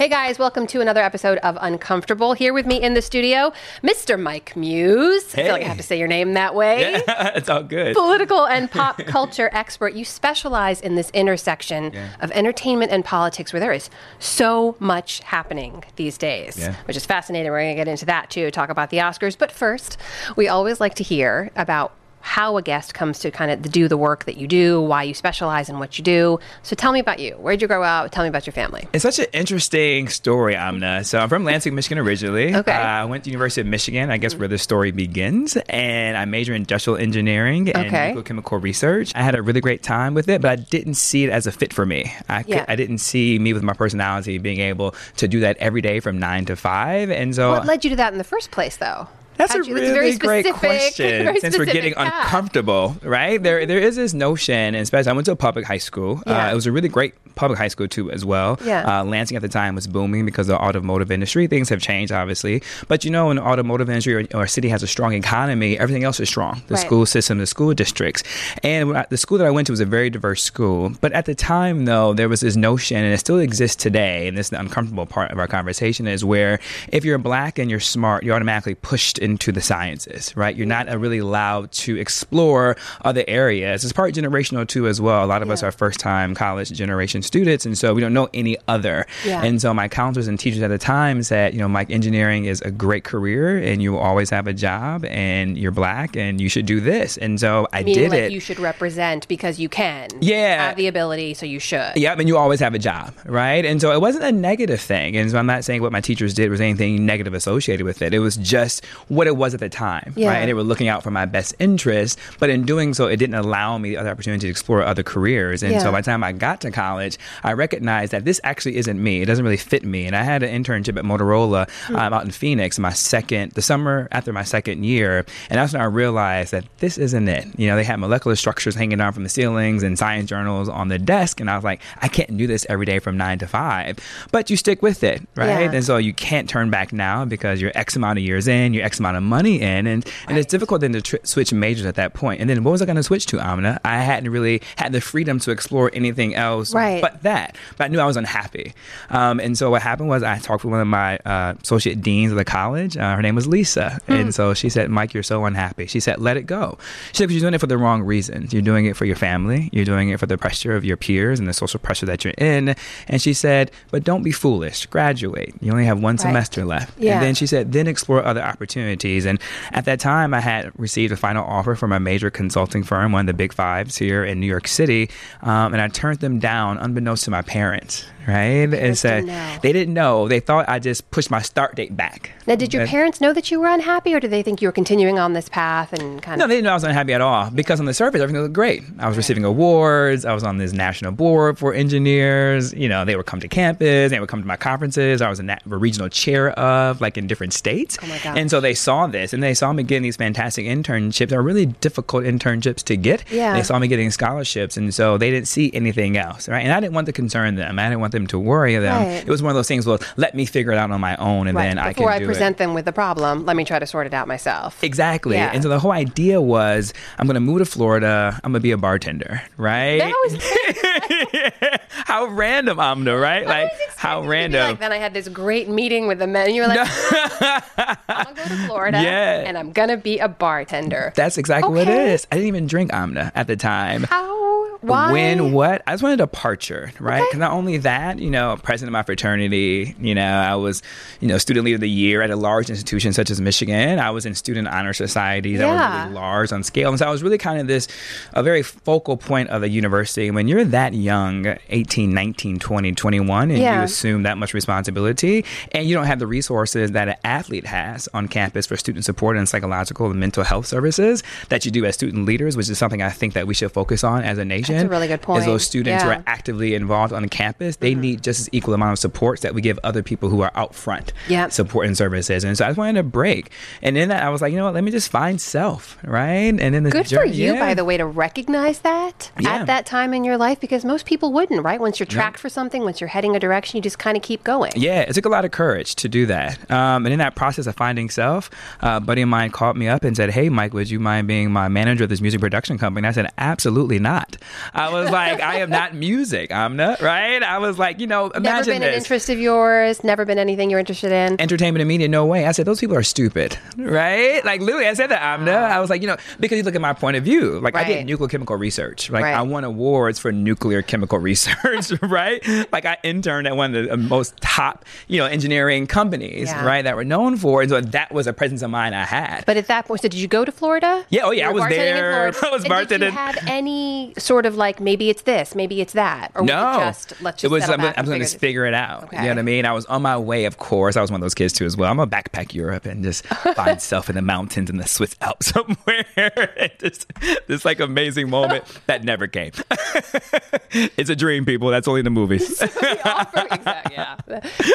Hey guys, welcome to another episode of Uncomfortable. Here with me in the studio, Mr. Mike Muse. I feel like I have to say your name that way. Yeah, it's all good. Political and pop culture expert. You specialize in this intersection Yeah. of entertainment and politics where there is so much happening these days, Yeah. which is fascinating. We're going to get into that too, talk about the Oscars. But first, we always like to hear about how a guest comes to kind of do the work that you do, why you specialize in what you do. So tell me about you. Where'd you grow up? Tell me about your family. It's such an interesting story, Amna. So I'm from Lansing, Michigan originally. Okay. Uh, I went to University of Michigan, I guess where the story begins, and I majored in industrial engineering and Okay. chemical research. I had a really great time with it, but I didn't see it as a fit for me. I, Yeah. I didn't see me with my personality being able to do that every day from nine to five. And so What led you to that in the first place, though? That's a you- really great specific- question. Since we're getting path. uncomfortable, right? There, there is this notion, and especially I went to a public high school. Yeah. Uh, it was a really great public high school too, as well. Yeah. Uh, Lansing at the time was booming because of the automotive industry. Things have changed, obviously, but you know, when the automotive industry or, a city has a strong economy, everything else is strong. The Right. school system, the school districts, and I- the school that I went to was a very diverse school. But at the time, though, there was this notion, and it still exists today. And this is the uncomfortable part of our conversation is where if you're black and you're smart, you're automatically pushed into the sciences, right? You're not uh, really allowed to explore other areas. It's part generational too, as well. A lot of us are first-time college generation students, and so we don't know any other. Yeah. And so my counselors and teachers at the time said, you know, Mike, engineering is a great career, and you will always have a job, and you're black, and you should do this. And so I Meaning did like it. you should represent because you can. Yeah. Have the ability, so you should. Yep, and you always have a job, right? And so it wasn't a negative thing. And so I'm not saying what my teachers did was anything negative associated with it. It was just what it was at the time, Yeah. right? And they were looking out for my best interest. But in doing so, it didn't allow me the other opportunity to explore other careers. And Yeah. so by the time I got to college, I recognized that this actually isn't me. It doesn't really fit me. And I had an internship at Motorola Hmm. um, out in Phoenix, my second, the summer after my second year. And that's when I realized that this isn't it. You know, they had molecular structures hanging down from the ceilings and science journals on the desk. And I was like, I can't do this every day from nine to five. But you stick with it, right? Yeah. And so you can't turn back now because you're X amount of years in, you're X amount of money in. And, and it's difficult then to tr- switch majors at that point. And then what was I going to switch to, Amina? I hadn't really had the freedom to explore anything else Right. but that. But I knew I was unhappy. Um, and so what happened was I talked with one of my uh, associate deans of the college. Uh, her name was Lisa. Hmm. And so she said, Mike, you're so unhappy. She said, let it go. She said, because you're doing it for the wrong reasons. You're doing it for your family. You're doing it for the pressure of your peers and the social pressure that you're in. And she said, but don't be foolish. Graduate. You only have one Right. semester left. Yeah. And then she said, then explore other opportunities. And at that time, I had received a final offer from a major consulting firm, one of the big fives here in New York City. Um, and I turned them down, unbeknownst to my parents, right? and didn't they didn't know. They thought I just pushed my start date back. Now, did your And- parents know that you were unhappy, or did they think you were continuing on this path and kind No, they didn't know I was unhappy at all because on the surface everything looked great. I was receiving awards. I was on this national board for engineers. You know, they would come to campus. They would come to my conferences. I was a, na- a regional chair of like in different states. Oh my gosh. And so they saw this and they saw me getting these fantastic internships. They were really difficult internships to get. Yeah. They saw me getting scholarships, and so they didn't see anything else, right? And I didn't want to concern them. I didn't want them to worry them. Right. It was one of those things. Well, let me figure it out on my own, and Right. then I can Before I present it. them with the problem, let me try to sort it out myself. Exactly. Yeah. And so the whole idea was I'm going to move to Florida. I'm going to be a bartender, right? That was how random, Amna, right? Like, how random. Like, then I had this great meeting with the men. And you were like, I'm gonna go to Florida, Yeah. and I'm gonna be a bartender. That's exactly what it is. I didn't even drink Amna at the time. How? Why? When what? I just wanted a departure, right? Okay. Because not only that, you know, president of my fraternity, you know, I was, you know, student leader of the year at a large institution such as Michigan. I was in student honor societies that Yeah. were really large on scale. And so I was really kind of this, a very focal point of the university. And when you're that young, 18, 19, 20, 21, and Yeah. you assume that much responsibility and you don't have the resources that an athlete has on campus for student support and psychological and mental health services that you do as student leaders, which is something I think that we should focus on as a nation. That's a really good point. As those students who Yeah. Mm-hmm. are actively involved on campus, they need just as equal amount of supports that we give other people who are out front Yep. support and services. And so I just wanted a break. And in that, I was like, you know what? Let me just find self, right? And then the Good for you, yeah. by the way, to recognize that Yeah. at that time in your life because most people wouldn't, right? Once you're tracked for something, once you're heading a direction, you just kind of keep going. Yeah, it took a lot of courage to do that. Um, and in that process of finding self, uh, a buddy of mine called me up and said, Hey, Mike, would you mind being my manager of this music production company? And I said, Absolutely not. I was like, I am not music. I'm not right. I was like, you know, imagine Never been this. an interest of yours. Never been anything you're interested in. entertainment and media, no way. I said, those people are stupid, right? Like, literally, I said that, Amna. I was like, you know, because you look at my point of view. Like, I did nuclear chemical research. Like, Right. I won awards for nuclear chemical research, right? Like, I interned at one of the uh, most top, you know, engineering companies, Yeah. right, that were known for. And so that was a presence of mind I had. But at that point, so did you go to Florida? Yeah, oh, yeah, I was bartending there. I was And Did you have any sort of like maybe it's this, maybe it's that, or was no, it just let's just it was. I'm, I'm going to figure it out. You know what I mean? I was on my way. Of course, I was one of those kids too as well. I'm gonna backpack Europe and just find self in the mountains in the Swiss Alps somewhere. just this like amazing moment that never came. it's a dream, people. That's only in the movies. the offer, exactly, yeah.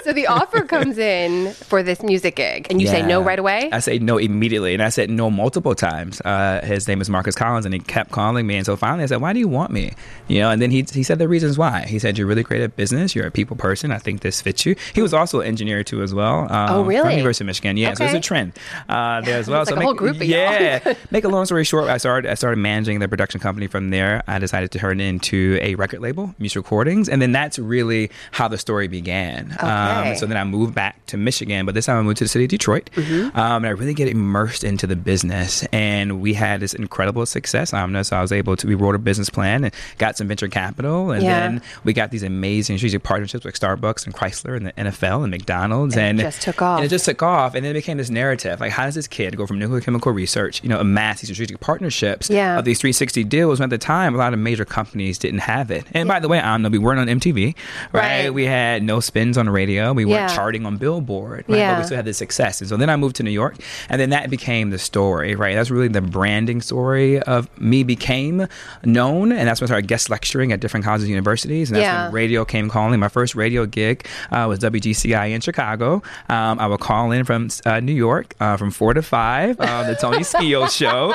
So the offer comes in for this music gig, and you say no right away. I say no immediately, and I said no multiple times. Uh, his name is Marcus Collins, and he kept calling me. And so finally, I said, "Why do you want me?" You know, and then he he said the reasons why. He said, "You're really great at business. You're a people person. I think this fits you." He was also an engineer too, as well. Um, Oh, really? From University of Michigan. Yeah, so it's a trend uh, there as well. It's so like a whole group yeah. make a long story short, I started I started managing the production company from there. I decided to turn it into a record label, Muse Recordings, and then that's really how the story began. Um, Okay. so then I moved back to Michigan, but this time I moved to the city of Detroit, Mm-hmm. um, and I really get immersed into the business. And we had this incredible success, Amna. So I was able to we wrote a business plan and got some venture capital, and Yeah. then we got these amazing strategic partnerships with Starbucks and Chrysler and the NFL and McDonald's, And and, it just took off. And it just took off, and then it became this narrative: like, how does this kid go from nuclear chemical research, you know, amass these strategic partnerships Yeah. of these 360 deals? When at the time, a lot of major companies didn't have it. And by the way, um, Amna, we weren't on MTV, right? Right. We had no spins on the radio. We weren't Yeah. charting on Billboard, right? Yeah. But we still had this success. And so then I moved to New York, and then that became the story, right? That's really the branding story of me became known, and that's when I started guest lecturing at different colleges and universities, and that's Yeah. when radio came calling. My first radio gig uh, was WGCI in Chicago. Um, I would call in from uh, New York uh, from four to five on the Tony Skio show,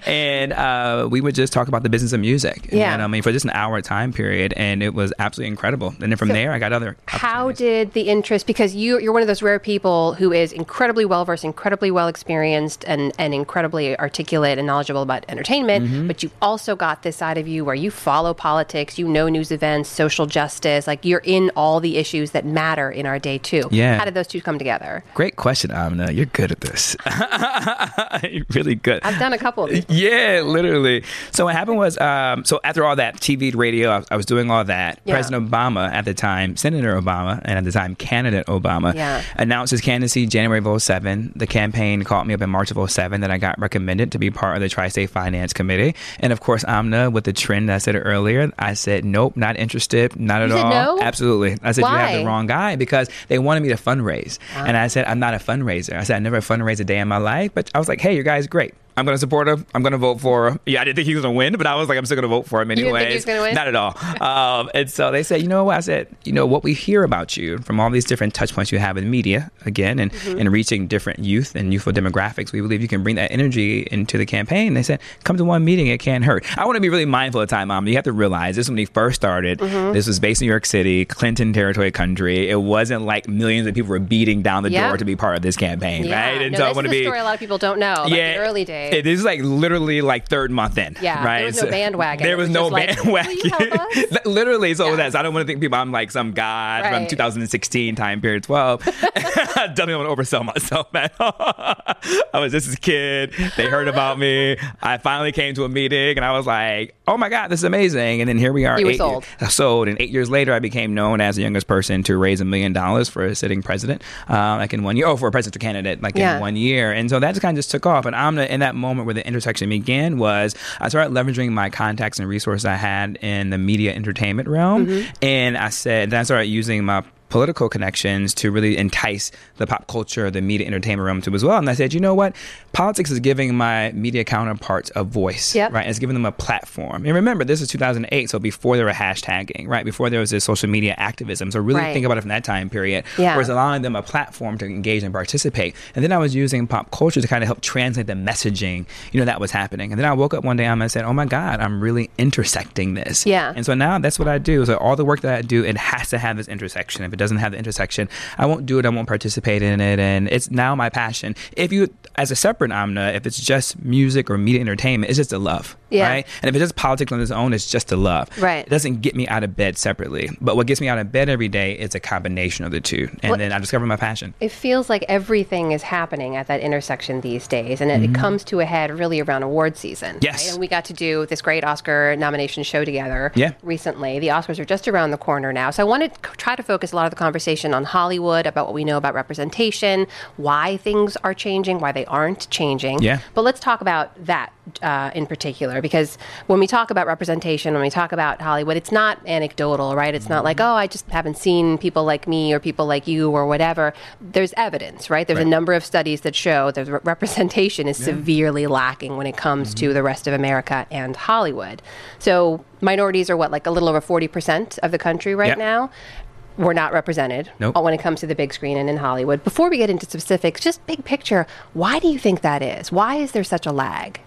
and uh, we would just talk about the business of music. Yeah. and, I mean for just an hour time period, and it was absolutely incredible. And then from So there, I got other. How did the interest? Because you you're one of those rare people who is incredibly well versed, incredibly well experienced, and and incredibly articulate and knowledgeable about entertainment. Mm-hmm. But you also got this side of you where you follow politics, you know news events, social justice. Like you're in all the issues that matter in our day too. Yeah. How did those two come together? Great question, Amna. You're good at this. You're really good. I've done a couple of these. Yeah, literally. So what happened was, um, so after all that TV, radio, I, I was doing all that. Yeah. President Obama at the time, Senator Obama, and at the time candidate Obama, Yeah. announced his candidacy January of 07. The campaign called me up in March of 07 that I got recommended to be part of the Tri-State Finance Committee. And of course, Amna, with the trend that I said earlier, I said nope, not interested, not at You all. no? Absolutely. I said you have the wrong guy because they wanted me to fundraise, and I said I'm not a fundraiser. I said I never fundraised a day in my life, but I was like, hey, your guy's great. I'm going to support him. I'm going to vote for him. Yeah, I didn't think he was going to win, but I was like, I'm still going to vote for him didn't anyways. think he was gonna win? Not at all. Um, and so they said, you know what? I said, you know, what we hear about you from all these different touch points you have in media, again, and, Mm-hmm. and reaching different youth and youthful demographics, we believe you can bring that energy into the campaign. They said, come to one meeting. It can't hurt. I want to be really mindful of time, Mom. You have to realize this when he first started, Mm-hmm. this was based in New York City, Clinton territory country. It wasn't like millions of people were beating down the Yeah. door to be part of this campaign, Yeah. right? And no, so I want to a be. story a lot of people don't know. Like the early days. It is like literally like third month in. Yeah, right. there was no bandwagon. There was, was no like, bandwagon. "Will you help us?" literally, so Yeah. that's. I don't want to think people. I'm like some god from 2016 time period 12. Definitely want to oversell myself, man. I was just a kid. They heard about me. I finally came to a meeting, and I was like, "Oh my god, this is amazing!" And then here we are. You were sold. sold. And eight years later, I became known as the youngest person to raise a million dollars for a sitting president, uh, like in one year. Oh, for a presidential candidate, like Yeah. in one year. And so that just kind of just took off. And I'm in that moment where the intersection began was I started leveraging my contacts and resources I had in the media entertainment realm, Mm-hmm. and I said then I started using my political connections to really entice the pop culture, the media entertainment realm to as well. And I said, you know what? Politics is giving my media counterparts a voice, Yep. right? It's giving them a platform. And remember, this is 2008, so before there were hashtagging, right? Before there was this social media activism. So really Right. think about it from that time period, Yeah. where it's allowing them a platform to engage and participate. And then I was using pop culture to kind of help translate the messaging, you know, that was happening. And then I woke up one day and I said, oh my God, I'm really intersecting this. Yeah. And so now that's what I do. So all the work that I do, it has to have this intersection. If it doesn't have the intersection, I won't do it. I won't participate in it. And it's now my passion. If you, as a separate Amna, if it's just music or media entertainment, it's just a love. Yeah. Right. And if it's just politics on its own, it's just a love. Right. It doesn't get me out of bed separately. But what gets me out of bed every day is a combination of the two. And Well- then I discover my passion. It feels like everything is happening at that intersection these days, and it, it comes to a head really around award season. Mm-hmm. Yes. And we got to do this great Oscar nomination show together Yeah. recently. The Oscars are just around the corner now. So I want to try to focus a lot of the conversation on Hollywood, about what we know about representation, why things are changing, why they aren't changing. Yeah. But let's talk about that uh, in particular, because when we talk about representation, when we talk about Hollywood, it's not anecdotal, right? It's not like, oh, I just haven't seen people like me or people like you or whatever. There's evidence, right? There's a number of studies that show that re- representation is severely lacking when it comes to the rest of America and Hollywood. So minorities are what, like a little over 40% of the country right Yep. now? We're not represented Nope. Uh, when it comes to the big screen and in Hollywood. Before we get into specifics, just big picture, why do you think that is? Why is there such a lag?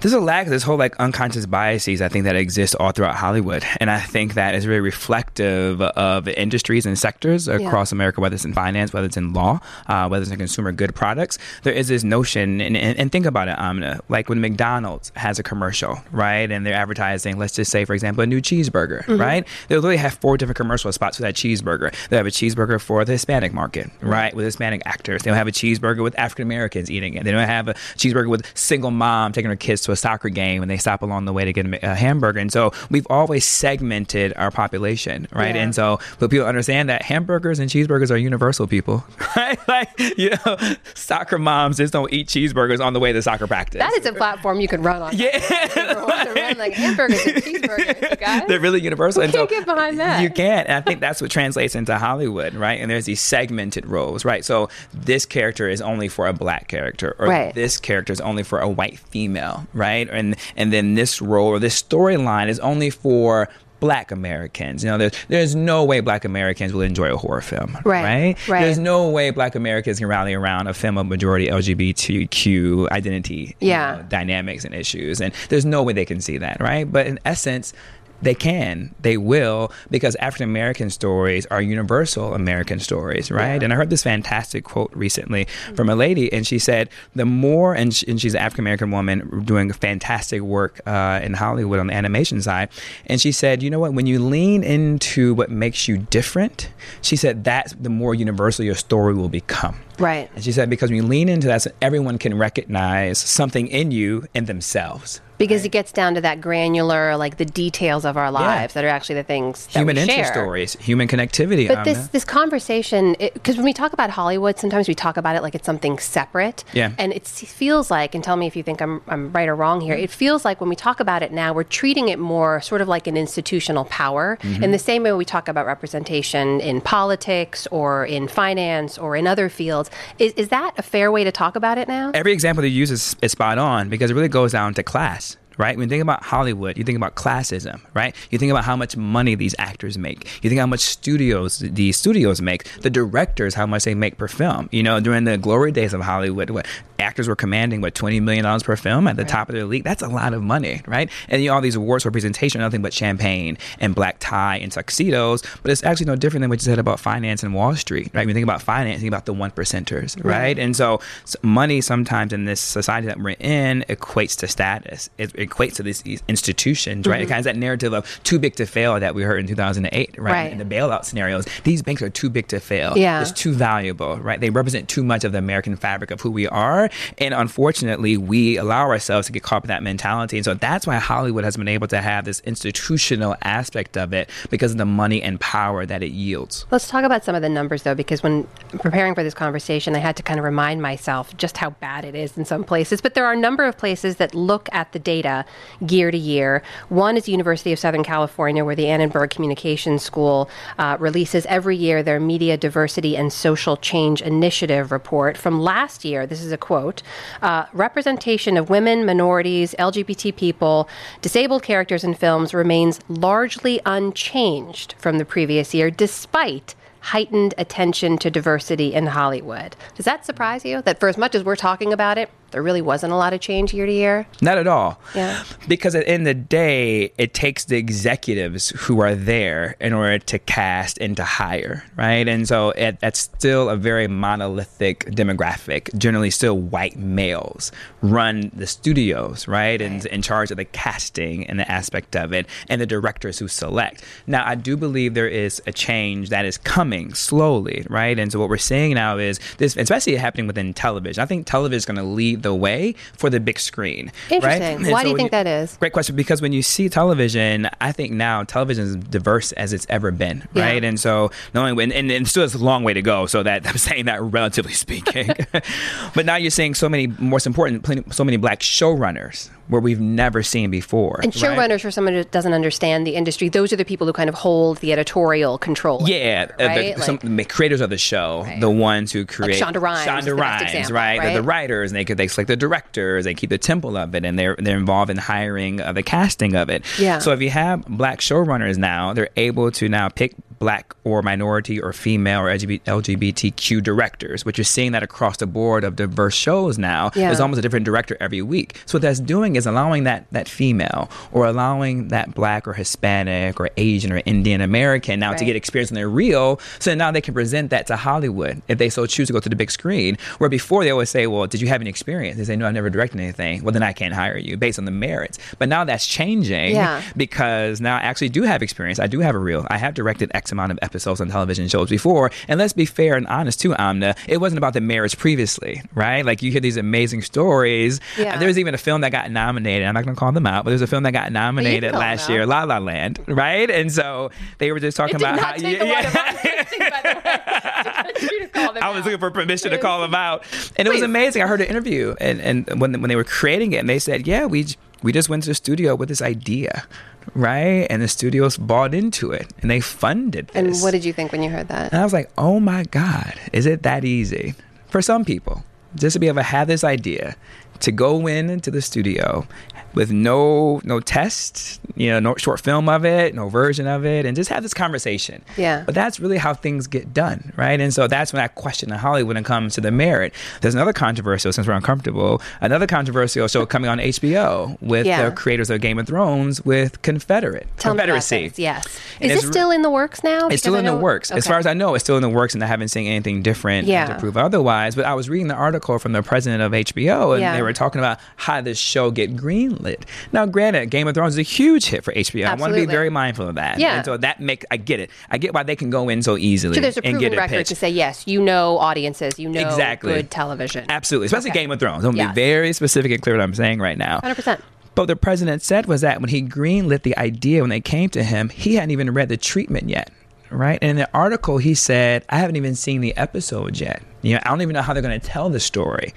There's a lack of this whole like unconscious biases I think that exist all throughout Hollywood, and I think that is very reflective of industries and sectors across America, whether it's in finance, whether it's in law, uh, whether it's in consumer good products. There is this notion, and, and, and think about it, Amna, like when McDonald's has a commercial, right, and they're advertising, let's just say, for example, a new cheeseburger, right? They literally have four different commercial spots for that cheeseburger. They have a cheeseburger for the Hispanic market, right, with Hispanic actors. They don't have a cheeseburger with African Americans eating it. They don't have a cheeseburger with single mom taking her kids to a soccer game and they stop along the way to get a, hamburger. And so we've always segmented our population, right? Yeah. And so, but people understand that hamburgers and cheeseburgers are universal, people, right? Like, you know, soccer moms just don't eat cheeseburgers on the way to soccer practice. That is a platform you can run on. Yeah. To run like hamburgers and cheeseburgers, guys. They're really universal. Who can't get behind that? You can't. And I think that's what translates into Hollywood, right? And there's these segmented roles, right? So this character is only for a black character, or Right. this character is only for a white female, right? And and then this role or this storyline is only for Black Americans, you know, there's there's no way Black Americans will enjoy a horror film, Right, right? right. There's no way Black Americans can rally around a film of majority LGBTQ identity, you Yeah. know, dynamics and issues. And there's no way they can see that, right? But in essence, they can, they will, because African American stories are universal American stories, right? And I heard this fantastic quote recently from a lady, and she said, The more, and, sh- and she's an African American woman doing fantastic work uh, in Hollywood on the animation side. And she said, You know what? When you lean into what makes you different, she said, that's the more universal your story will become. Right. And she said, because when you lean into that, so everyone can recognize something in you and themselves. Because it gets down to that granular, like the details of our lives that are actually the things that Human interest share. stories, human connectivity. But this this conversation, because when we talk about Hollywood, sometimes we talk about it like it's something separate. Yeah. And it feels like, and tell me if you think I'm I'm right or wrong here. It feels like when we talk about it now, we're treating it more sort of like an institutional power, Mm-hmm. in the same way we talk about representation in politics or in finance or in other fields. Is is that a fair way to talk about it now? every example you use is, is spot on because it really goes down to class. Right? When you think about Hollywood, you think about classism, right? You think about how much money these actors make. You think how much studios these studios make. The directors, how much they make per film. You know, during the glory days of Hollywood, what actors were commanding what twenty million dollars per film at the top of their league. That's a lot of money, right? And you know, all these awards for presentation are nothing but champagne and black tie and tuxedos. But it's actually no different than what you said about finance and Wall Street, right? When you think about finance, you think about the one percenters, right? And so, s money sometimes in this society that we're in equates to status. It equates to these, these institutions, right? It mm-hmm. kind of that narrative of too big to fail that we heard in 2008, right? Right. In the bailout scenarios, these banks are too big to fail. Yeah. It's too valuable, right? They represent too much of the American fabric of who we are. And unfortunately, we allow ourselves to get caught up in that mentality. And so that's why Hollywood has been able to have this institutional aspect of it because of the money and power that it yields. Let's talk about some of the numbers, though, because when preparing for this conversation, I had to kind of remind myself just how bad it is in some places. But there are a number of places that look at the data year to year. One is the University of Southern California, where the Annenberg Communication School uh, releases every year their Media Diversity and Social Change Initiative report. From last year, this is a quote uh, representation of women, minorities, LGBT people, disabled characters in films remains largely unchanged from the previous year, despite heightened attention to diversity in Hollywood. Does that surprise you? That for as much as we're talking about it, there really wasn't a lot of change year to year? Not at all. Yeah. Because at the end of the day, it takes the executives who are there in order to cast and to hire, right? And so it, that's still a very monolithic demographic. Generally, still white males run the studios, right? And in charge of the casting and the aspect of it, and the directors who select. Now, I do believe there is a change that is coming slowly, right? And so what we're seeing now is this, especially happening within television. I think television is going to lead the way for the big screen. Interesting. Right? Why do you so think that is? Great question. Because when you see television, I think now television is diverse as it's ever been, Yeah. right? And so knowing when, and, and still it's a long way to go. So that I'm saying that relatively speaking, but now you're seeing so many, most important, plenty- so many black showrunners where we've never seen before. And right? showrunners, for someone who doesn't understand the industry, those are the people who kind of hold the editorial control. Yeah, uh, right? the, some, the creators of the show, Right. the ones who create Shonda Rhimes Shonda Rhimes, example, right? They're the writers, and they could they select the directors, they keep the temple of it, and they're they're involved in hiring of the casting of it. Yeah. So if you have black showrunners now, they're able to now pick black or minority or female or LGBTQ directors, which you're seeing that across the board of diverse shows now. Yeah. There's almost a different director every week. So what that's doing is allowing that that female or allowing that black or Hispanic or Asian or Indian American now to get experience in their real. So now they can present that to Hollywood if they so choose to go to the big screen. Where before they always say, "Well, did you have any experience?" They say, "No, I've never directed anything." Well, then I can't hire you based on the merits. But now that's changing Yeah. because now I actually do have experience. I do have a reel. I have directed X amount of episodes on television shows before. And let's be fair and honest too, Amna. It wasn't about the marriage previously, right? Like you hear these amazing stories. Yeah. There was even a film that got nominated. I'm not going to call them out, but there's a film that got nominated last year. La La Land, right? And so they were just talking about how take a lot of uplifting, by the way, to get you I was out. looking for permission to call them out, and it was amazing. I heard an interview, and, and when when they were creating it, and they said, "Yeah, we we just went to the studio with this idea, right? And the studios bought into it, and they funded this." And what did you think when you heard that? And I was like, "Oh my God, is it that easy for some people just to be able to have this idea to go in into the studio?" With no no test, you know, no short film of it, no version of it, and just have this conversation. Yeah. But that's really how things get done, right? And so that's when I question in Hollywood when it comes to the merit. There's another controversial, since we're uncomfortable, another controversial show coming on HBO with Yeah. the creators of Game of Thrones with Confederate. Tell Confederacy. Yes. And Is it still in the works now? It's Because still in the works. As far as I know, it's still in the works, and I haven't seen anything different Yeah. to prove otherwise. But I was reading the article from the president of HBO, and Yeah. they were talking about how this show get greenlit. Now, granted, Game of Thrones is a huge hit for HBO. I want to be very mindful of that. Yeah. And so that make I get it. I get why they can go in so easily So there's a proven record pitched. to say yes, you know audiences, you know Exactly. good television. Absolutely, especially Okay. Game of Thrones. I'm gonna Yes. be very specific and clear what I'm saying right now. 100%. But what the president said was that when he greenlit the idea, when they came to him, he hadn't even read the treatment yet, right? And in the article, he said, "I haven't even seen the episode yet. You know, I don't even know how they're going to tell the story."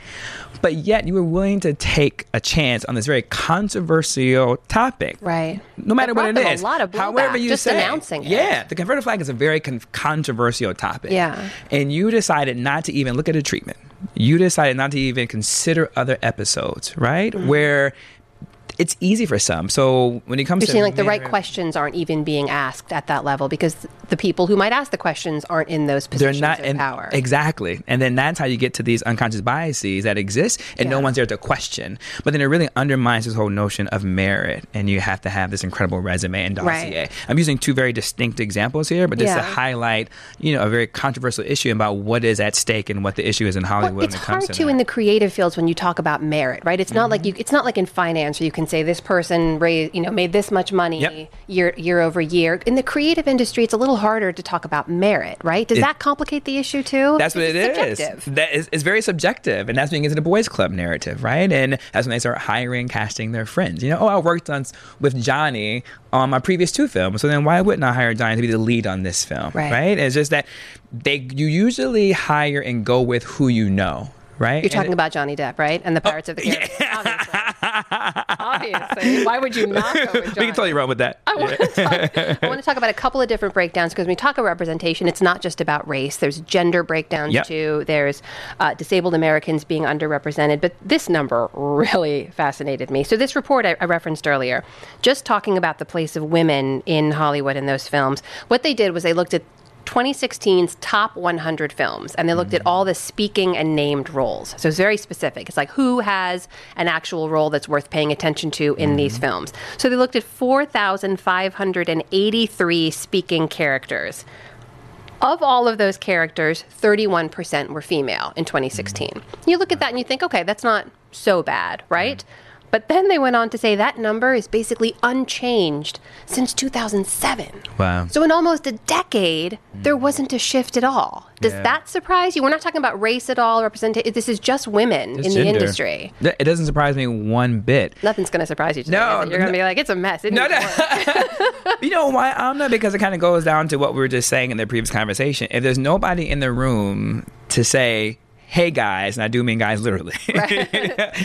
But yet, you were willing to take a chance on this very controversial topic, Right. no matter what it them a lot of however blowback, you just say, announcing it. yeah, the Confederate flag is a very con- controversial topic. Yeah. and you decided not to even look at the treatment. You decided not to even consider other episodes, right? Mm-hmm. Where it's easy for some. So when it comes You're to saying like the right questions aren't even being asked at that level because the people who might ask the questions aren't in those positions they're not of in power. exactly and then that's how you get to these unconscious biases that exist and no one's there to question but then it really undermines this whole notion of merit and you have to have this incredible resume and dossier Right. i'm using two very distinct examples here but just to highlight you know a very controversial issue about what is at stake and what the issue is in hollywood Well, it's when it comes hard to, to in the creative fields when you talk about merit, right? It's not like Mm-hmm. you. It's not like in finance where you can say this person raised, you know, made this much money Yep. year year over year. In the creative industry, it's a little harder to talk about merit, right? Does It- that complicate the issue too? That's what it is. That is it's very subjective, and that's when get to boys' club narrative, right? And that's when they start hiring, casting their friends. You know, oh, I worked on with Johnny on my previous two films, so then why wouldn't I hire Johnny to be the lead on this film, Right. It's just that they you usually hire and go with who you know, right? You're talking about Johnny Depp, right? And the oh, Pirates of the Caribbean. Obviously. Obviously. Why would you not go with Johnny? we can totally run with that. I want, to talk, I want to talk about a couple of different breakdowns because when we talk about representation, it's not just about race. There's gender breakdowns Yep. too. There's uh, disabled Americans being underrepresented. But this number really fascinated me. So this report I, I referenced earlier, just talking about the place of women in Hollywood in those films, what they did was they looked at 2016's top 100 films, and they looked at all the speaking and named roles. So it's very specific. It's like who has an actual role that's worth paying attention to in mm-hmm. these films. So they looked at 4,583 speaking characters. Of all of those characters, 31% were female in 2016. You look at that and you think, okay, that's not so bad, right? Mm-hmm. But then they went on to say that number is basically unchanged since 2007. Wow. So in almost a decade, hmm. there wasn't a shift at all. Does Yeah. that surprise you? We're not talking about race at all, representation. This is just women It's in the industry. It doesn't surprise me one bit. Nothing's going to surprise you today. No. You're going to be like, it's a mess. It No, no. you know why I'm not? Because it kind of goes down to what we were just saying in the previous conversation. If there's nobody in the room to say, "Hey guys," and I do mean guys literally.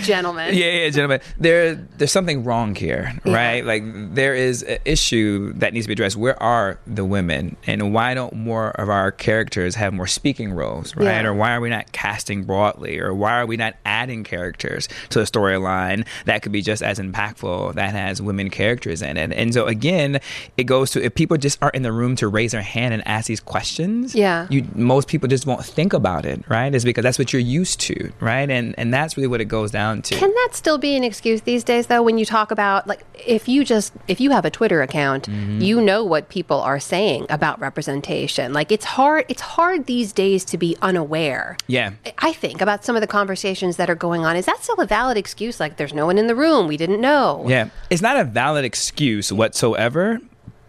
Gentlemen. Yeah, yeah, gentlemen. There, there's something wrong here, right? Like there is an issue that needs to be addressed. Where are the women, and why don't more of our characters have more speaking roles, right? Yeah. Or why are we not casting broadly, or why are we not adding characters to the storyline that could be just as impactful that has women characters in it? And so again, it goes to if people just aren't in the room to raise their hand and ask these questions, Yeah. you most people just won't think about it, right? It's because that's what you're used to, right? And and that's really what it goes down to. Can that still be an excuse these days, though, when you talk about, like, if you just, if you have a Twitter account, Mm-hmm. you know what people are saying about representation. Like, it's hard, it's hard these days to be unaware. yeah. I think about some of the conversations that are going on. Is that still a valid excuse? Like, there's no one in the room. We didn't know. Yeah, it's not a valid excuse whatsoever.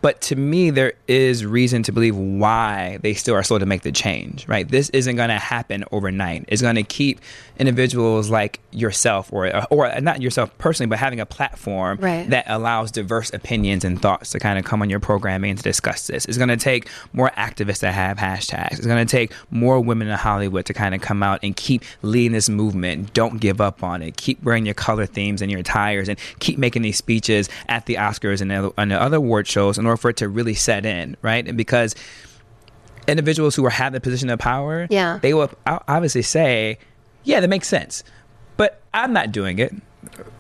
But to me, there is reason to believe why they still are slow to make the change, right? This isn't going to happen overnight. It's going to keep individuals like yourself, or or not yourself personally, but having a platform Right. that allows diverse opinions and thoughts to kind of come on your programming and to discuss this. It's going to take more activists to have hashtags. It's going to take more women in Hollywood to kind of come out and keep leading this movement. Don't give up on it. Keep wearing your color themes and your attires and keep making these speeches at the Oscars and the, and the other award shows in order for it to really set in, right? And because individuals who are have the position of power, Yeah. they will obviously say, yeah, that makes sense. But I'm not doing it,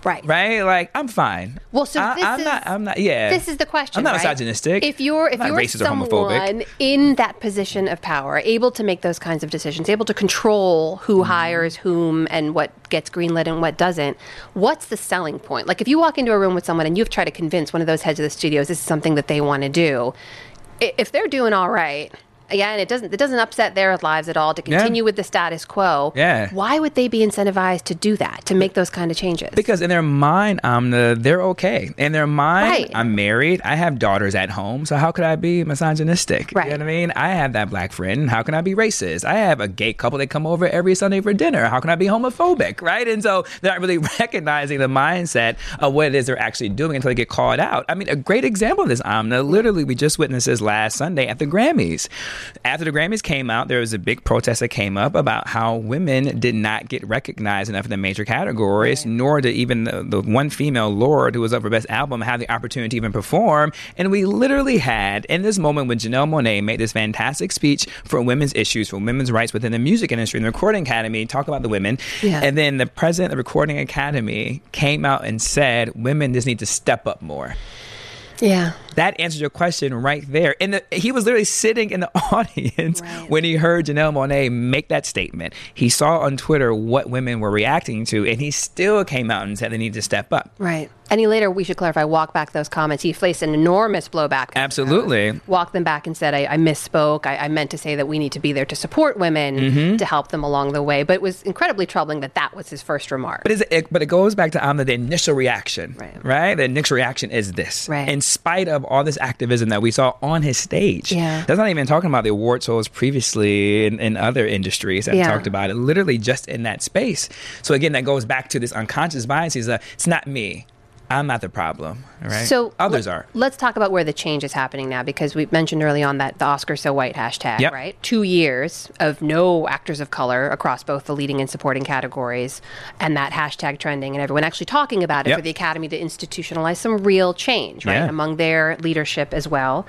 Right. right? Like I'm fine. Well, so I, this I'm is- not. I'm not. Yeah. This is the question. I'm not right? misogynistic. If you're if I'm you're racist or someone in that position of power, able to make those kinds of decisions, able to control who Mm-hmm. hires whom and what gets greenlit and what doesn't, what's the selling point? Like if you walk into a room with someone and you've tried to convince one of those heads of the studios this is something that they want to do, if they're doing all right. Again, it doesn't it doesn't upset their lives at all to Yeah. continue with the status quo. Yeah. Why would they be incentivized to do that, to make those kind of changes? Because in their mind, I'm the they're okay. In their mind, Right. I'm married. I have daughters at home. So how could I be misogynistic? Right. You know what I mean? I have that black friend. How can I be racist? I have a gay couple that come over every Sunday for dinner. How can I be homophobic? Right? And so they're not really recognizing the mindset of what it is they're actually doing until they get called out. I mean, a great example of this, Amna. Literally, we just witnessed this last Sunday at the Grammys. After the Grammys came out, there was a big protest that came up about how women did not get recognized enough in the major categories, nor did even the, the one female Lorde who was up for Best Album have the opportunity to even perform. And we literally had, in this moment when Janelle Monáe made this fantastic speech for women's issues, for women's rights within the music industry and the Recording Academy, talk about the women. Yeah. And then the president of the Recording Academy came out and said, women just need to step up more yeah. that answers your question right there. And the, he was literally sitting in the audience Right. when he heard Janelle Monáe make that statement. He saw on Twitter what women were reacting to, and he still came out and said they need to step up. Right. And he later, we should clarify, walked back those comments. He faced an enormous blowback. Absolutely. Walked them back and said, I, I misspoke. I, I meant to say that we need to be there to support women, Mm-hmm. to help them along the way. But it was incredibly troubling that that was his first remark. But, is it, but it goes back to um, the initial reaction, Right. The initial reaction is this. Right. In spite of all this activism that we saw on his stage. Yeah. That's not even talking about the award shows previously in, in other industries that Yeah. talked about it, literally just in that space. So again, that goes back to this unconscious bias. Is uh, it's not me. I'm not the problem, right? So others let- are. Let's talk about where the change is happening now, because we mentioned early on that the Oscar so white hashtag, Yep. right? Two years of no actors of color across both the leading and supporting categories, and that hashtag trending, and everyone actually talking about it Yep. for the Academy to institutionalize some real change, right, Yeah. among their leadership as well.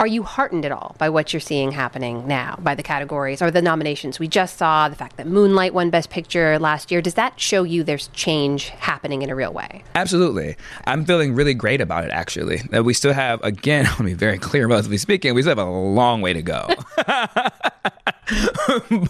Are you heartened at all by what you're seeing happening now, by the categories or the nominations we just saw, the fact that Moonlight won Best Picture last year? Does that show you there's change happening in a real way? Absolutely. I'm feeling really great about it, actually. That we still have, again, I want to be very clear, relatively speaking, we still have a long way to go.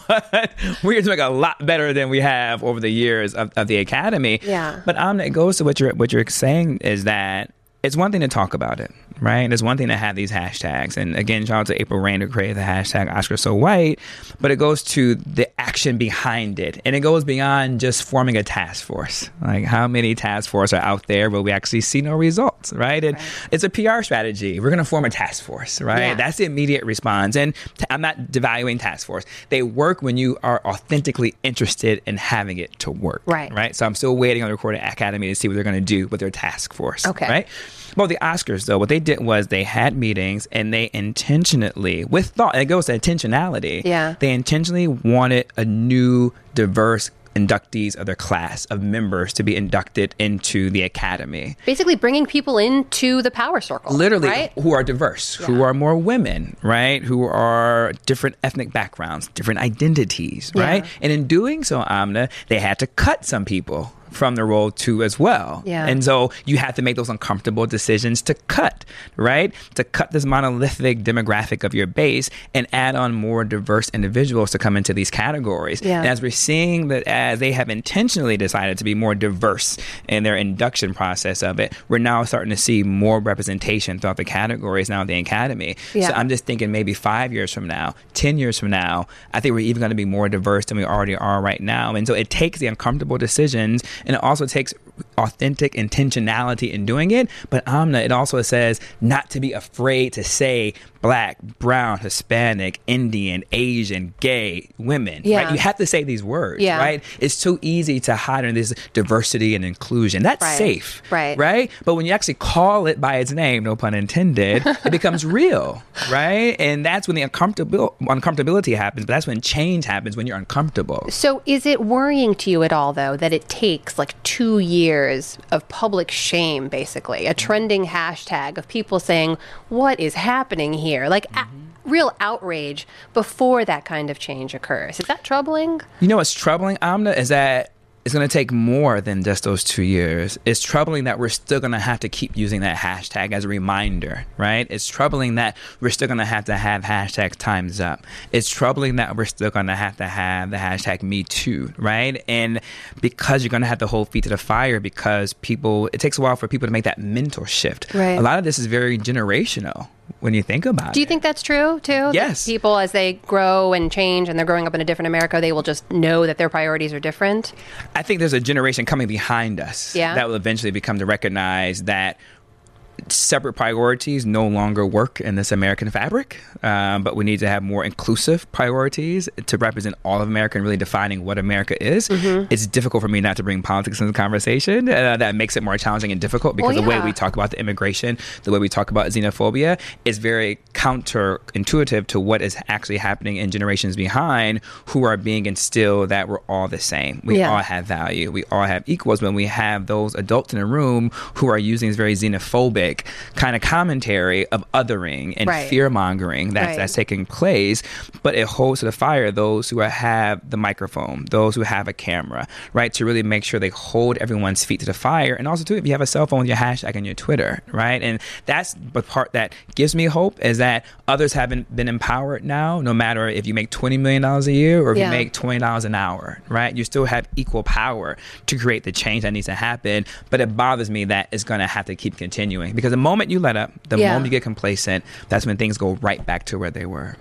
but we're doing a lot better than we have over the years of, of the academy. Yeah. But um, it goes to what you're what you're saying is that it's one thing to talk about it, right? It's one thing to have these hashtags. And again, shout out to April Reign who created the hashtag Oscar So White, but it goes to the action behind it. And it goes beyond just forming a task force. Like how many task force are out there where we actually see no results, right? And Right. it's a PR strategy. We're going to form a task force, right? Yeah. That's the immediate response. And t- I'm not devaluing task force. They work when you are authentically interested in having it to work. Right. Right. So I'm still waiting on the Recording Academy to see what they're going to do with their task force. Okay. Right. Well, the Oscars, though, what they did was they had meetings and they intentionally, with thought, it goes to intentionality. Yeah. They intentionally wanted a new, diverse inductees of their class of members to be inducted into the academy Basically, bringing people into the power circle. literally right? who are diverse, who are more women, right? Who are different ethnic backgrounds, different identities, Yeah. right? And in doing so, Amna, they had to cut some people from the role too as well. Yeah. And so you have to make those uncomfortable decisions to cut, right? To cut this monolithic demographic of your base and add on more diverse individuals to come into these categories. Yeah. And as we're seeing that as they have intentionally decided to be more diverse in their induction process of it, we're now starting to see more representation throughout the categories now in the academy. Yeah. So I'm just thinking maybe five years from now, 10 years from now, I think we're even going to be more diverse than we already are right now. And so it takes the uncomfortable decisions and it also takes authentic intentionality in doing it. But Amna, it also says not to be afraid to say black, brown, Hispanic, Indian, Asian, gay, women. Yeah. Right? You have to say these words, Yeah. right? It's too easy to hide in this diversity and inclusion. That's Right. safe. Right. Right? But when you actually call it by its name, no pun intended, it becomes real. Right? And that's when the uncomfortable uncomfortability happens, but that's when change happens when you're uncomfortable. So, is it worrying to you at all, though, that it takes like two years of public shame, basically, a trending hashtag of people saying, What is happening here? Like, a- mm-hmm. real outrage before that kind of change occurs. Is that troubling? You know what's troubling, Amna, is that it's going to take more than just those two years. It's troubling that we're still going to have to keep using that hashtag as a reminder, right? It's troubling that we're still going to have to have hashtag times up. It's troubling that we're still going to have to have the hashtag me too, right? And because you're going to have to hold feet to the fire because people, it takes a while for people to make that mental shift. Right. A lot of this is very generational when you think about it. Do you think that's true too? That Yes. people, as they grow and change and they're growing up in a different America, they will just know that their priorities are different? I think there's a generation coming behind us Yeah. that will eventually become to recognize that separate priorities no longer work in this American fabric, um, but we need to have more inclusive priorities to represent all of America and really defining what America is. Mm-hmm. It's difficult for me not to bring politics into the conversation. Uh, that makes it more challenging and difficult because Well, the way we talk about the immigration, the way we talk about xenophobia is very counterintuitive to what is actually happening in generations behind who are being instilled that we're all the same. We Yeah. all have value. We all have equals when we have those adults in a room who are using this very xenophobic kind of commentary of othering and Right. fear mongering that's, Right. that's taking place. But it holds to the fire those who are, have the microphone, those who have a camera, right? To really make sure they hold everyone's feet to the fire. And also, too, if you have a cell phone with your hashtag and your Twitter, right? And that's the part that gives me hope is that others haven't been empowered now, no matter if you make $20 million a year or if Yeah. you make $20 an hour, right? You still have equal power to create the change that needs to happen. But it bothers me that it's going to have to keep continuing because the moment you let up, the Yeah. moment you get complacent, that's when things go right back to where they were.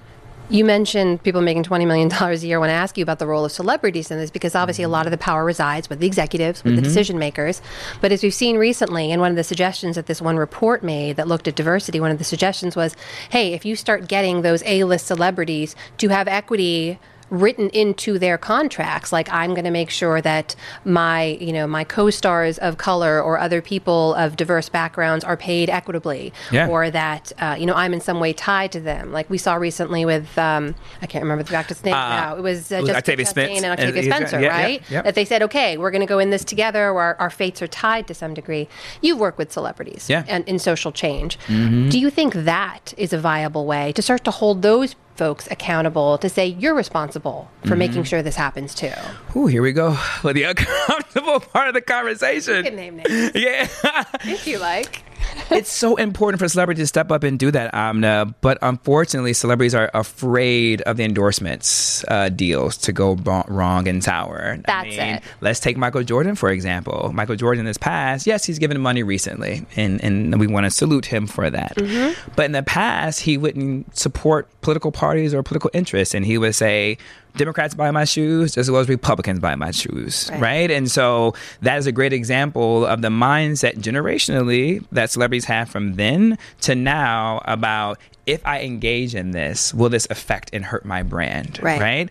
You mentioned people making $20 million a year. I want to ask you about the role of celebrities in this because obviously a lot of the power resides with the executives, with the mm-hmm. decision makers. But as we've seen recently, and one of the suggestions that this one report made that looked at diversity, one of the suggestions was hey, if you start getting those A list celebrities to have equity written into their contracts like i'm going to make sure that my you know my co-stars of color or other people of diverse backgrounds are paid equitably Yeah. or that uh, you know I'm in some way tied to them. Like we saw recently with um, I can't remember the actor's name Uh, now. It was uh, Jessica Octavia Chastain and Octavia Spencer, yeah, yeah, right? yep. That they said, okay, we're going to go in this together. Where our, our fates are tied to some degree. You've worked with celebrities Yeah. Mm-hmm. and in social change. Do you think that is a viable way to start to hold those? Folks accountable to say you're responsible for Mm-hmm. making sure this happens too? Ooh, here we go with the uncomfortable part of the conversation. You can name names Yeah. if you like. It's so important for celebrities to step up and do that, Amna. But unfortunately, celebrities are afraid of the endorsements uh, deals to go bo- wrong and sour. I That's it. Let's take Michael Jordan for example. Michael Jordan in his past, yes, he's given money recently, and and we want to salute him for that. Mm-hmm. But in the past, he wouldn't support political parties or political interests, and he would say. Democrats buy my shoes as well as Republicans buy my shoes, Right. right? And so that is a great example of the mindset generationally that celebrities have from then to now about if I engage in this, will this affect and hurt my brand? Right.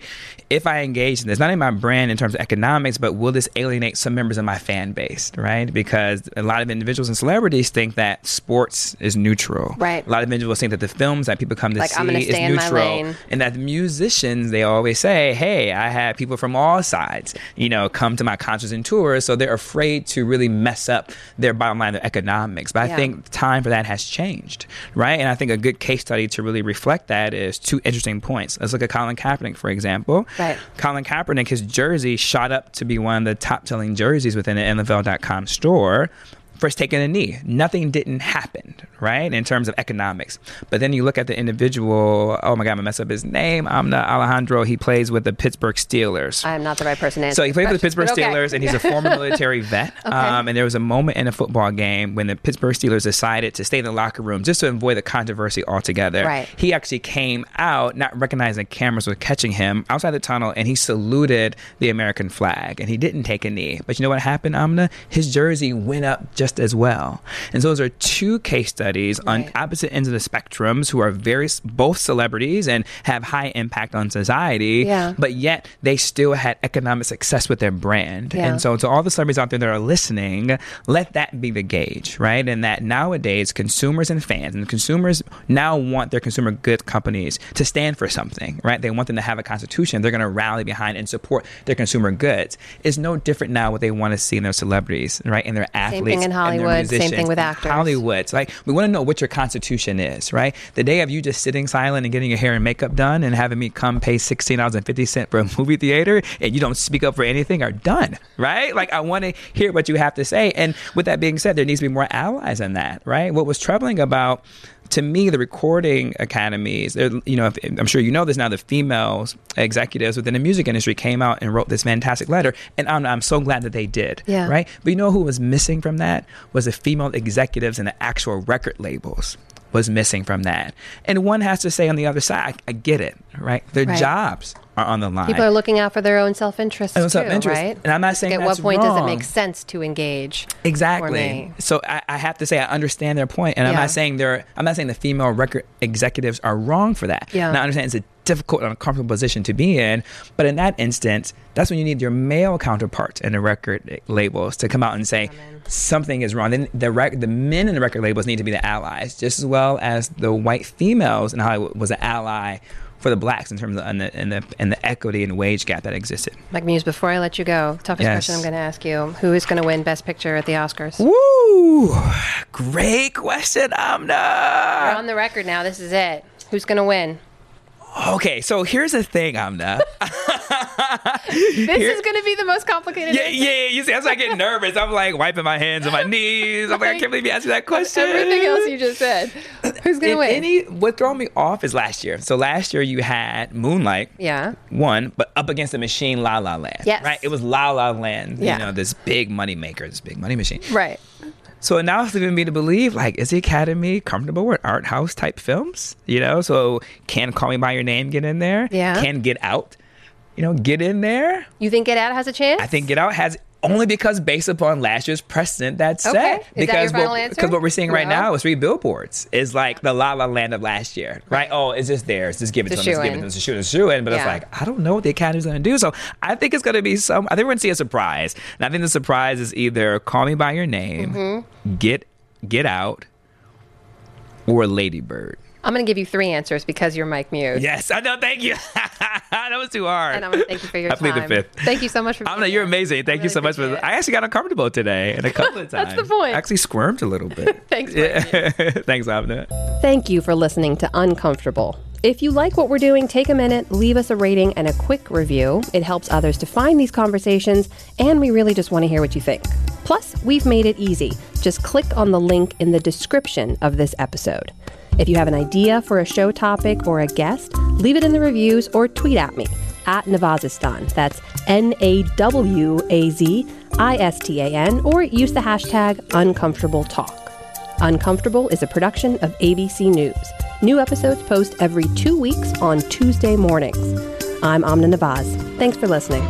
If I engage in this, not in my brand in terms of economics, but will this alienate some members of my fan base? Right? Because a lot of individuals and celebrities think that sports is neutral. Right. A lot of individuals think that the films that people come to Like, see is stay in my neutral. And that the musicians, they always say, hey, I have people from all sides, you know, come to my concerts and tours. So they're afraid to really mess up their bottom line, their economics. But I Yeah. think time for that has changed, right? And I think a good case study to really reflect that is two interesting points. Let's look at Colin Kaepernick, for example. Right. Colin Kaepernick, his jersey shot up to be one of the top selling jerseys within the NFL.com store. First taking a knee. Nothing didn't happen, right? In terms of economics. But then you look at the individual, oh my God, I'm gonna mess up his name. I'm not Alejandro. He plays with the Pittsburgh Steelers. I'm not the right person to answer. So he played for the Pittsburgh okay. Steelers, and he's a former military vet. Um, and there was a moment in a football game when the Pittsburgh Steelers decided to stay in the locker room just to avoid the controversy altogether. Right. He actually came out, not recognizing cameras were catching him, outside the tunnel, and he saluted the American flag. And he didn't take a knee. But you know what happened, Amna? His jersey went up just as well. And so those are two case studies on opposite ends of the spectrums who are very both celebrities and have high impact on society Yeah. but yet they still had economic success with their brand. Yeah. And so, to all the celebrities out there that are listening, let that be the gauge, right? And that nowadays, consumers and fans and consumers now want their consumer goods companies to stand for something, right? They want them to have a constitution they're going to rally behind and support their consumer goods. It's no different now what they want to see in their celebrities, right? And their athletes. Hollywood, same thing with actors. Hollywood. It's like we want to know what your constitution is, right? The day of you just sitting silent and getting your hair and makeup done and having me come pay sixteen dollars and fifty cent for a movie theater and you don't speak up for anything are done, right? Like I want to hear what you have to say. And with that being said, there needs to be more allies in that, right? What was troubling about to me, the recording academies, you know, if, I'm sure you know this now, the females executives within the music industry came out and wrote this fantastic letter. And I'm, I'm so glad that they did, Yeah. right? But you know who was missing from that was the female executives and the actual record labels was missing from that. And one has to say on the other side, I, I get it, right? Their Right. jobs are on the line. People are looking out for their own self-interest Own too, self-interest. right? And I'm not saying At what point does it make sense to engage? Exactly. So I, I have to say I understand their point, and I'm not saying they're. I'm not saying the female record executives are wrong for that. Yeah. And I understand it's a difficult and uncomfortable position to be in, but in that instance, that's when you need your male counterparts in the record labels to come out and say something is wrong. Then the rec- the men in the record labels need to be the allies, just as well as the white females in Hollywood was an ally. For the blacks, in terms of and the, and the and the equity and wage gap that existed. Mike Muse, before I let you go, toughest Yes. question I'm going to ask you: Who is going to win Best Picture at the Oscars? Woo! Great question, Amna. You're on the record now. This is it. Who's going to win? Okay, so here's the thing, Amna. This is going to be the most complicated. yeah, answer. yeah, you see, as I get nervous, I'm like wiping my hands on my knees. I'm like, I can't believe you asked me that question. Everything else you just said. Who's going to In win? Any, what threw me off is last year. So last year you had Moonlight. yeah. One, but up against the machine La La Land. Yes. Right? It was La La Land, Yeah. you know, this big money maker, this big money machine. Right. So now it's leaving me to believe, like, is the Academy comfortable with art house type films? You know, so can Call Me by Your Name get in there? Yeah. Can Get Out, you know, get in there? You think Get Out has a chance? I think Get Out has only because based upon last year's precedent that's Okay. set. Is that because your final what, answer? because what we're seeing right No. now is three billboards is like the La La Land of last year, right? Oh, it's just theirs. Just give it It's to them. Just give it to them. It's a shoe. It's shoe in. But it's like I don't know what the Academy's going to do. So I think it's going to be some. I think we're going to see a surprise. And I think the surprise is either Call Me by Your Name, Mm-hmm. Get Get Out, or Lady Bird. I'm going to give you three answers because you're Mike Muse. Yes, I know. Thank you. that was too hard. And I'm going to thank you for your I plead the fifth. Thank you so much for being I'm you're amazing. Thank you so much for. it. I actually got uncomfortable today, and a couple of times. That's the point. I actually squirmed a little bit. Thanks. Thanks, Amna. Thank you for listening to Uncomfortable. If you like what we're doing, take a minute, leave us a rating and a quick review. It helps others to find these conversations, and we really just want to hear what you think. Plus, we've made it easy. Just click on the link in the description of this episode. If you have an idea for a show topic or a guest, leave it in the reviews or tweet at me at Nawazistan. That's N A W A Z I S T A N, or use the hashtag Uncomfortable Talk. Uncomfortable is a production of ABC News. New episodes post every two weeks on Tuesday mornings. I'm Amna Nawaz. Thanks for listening.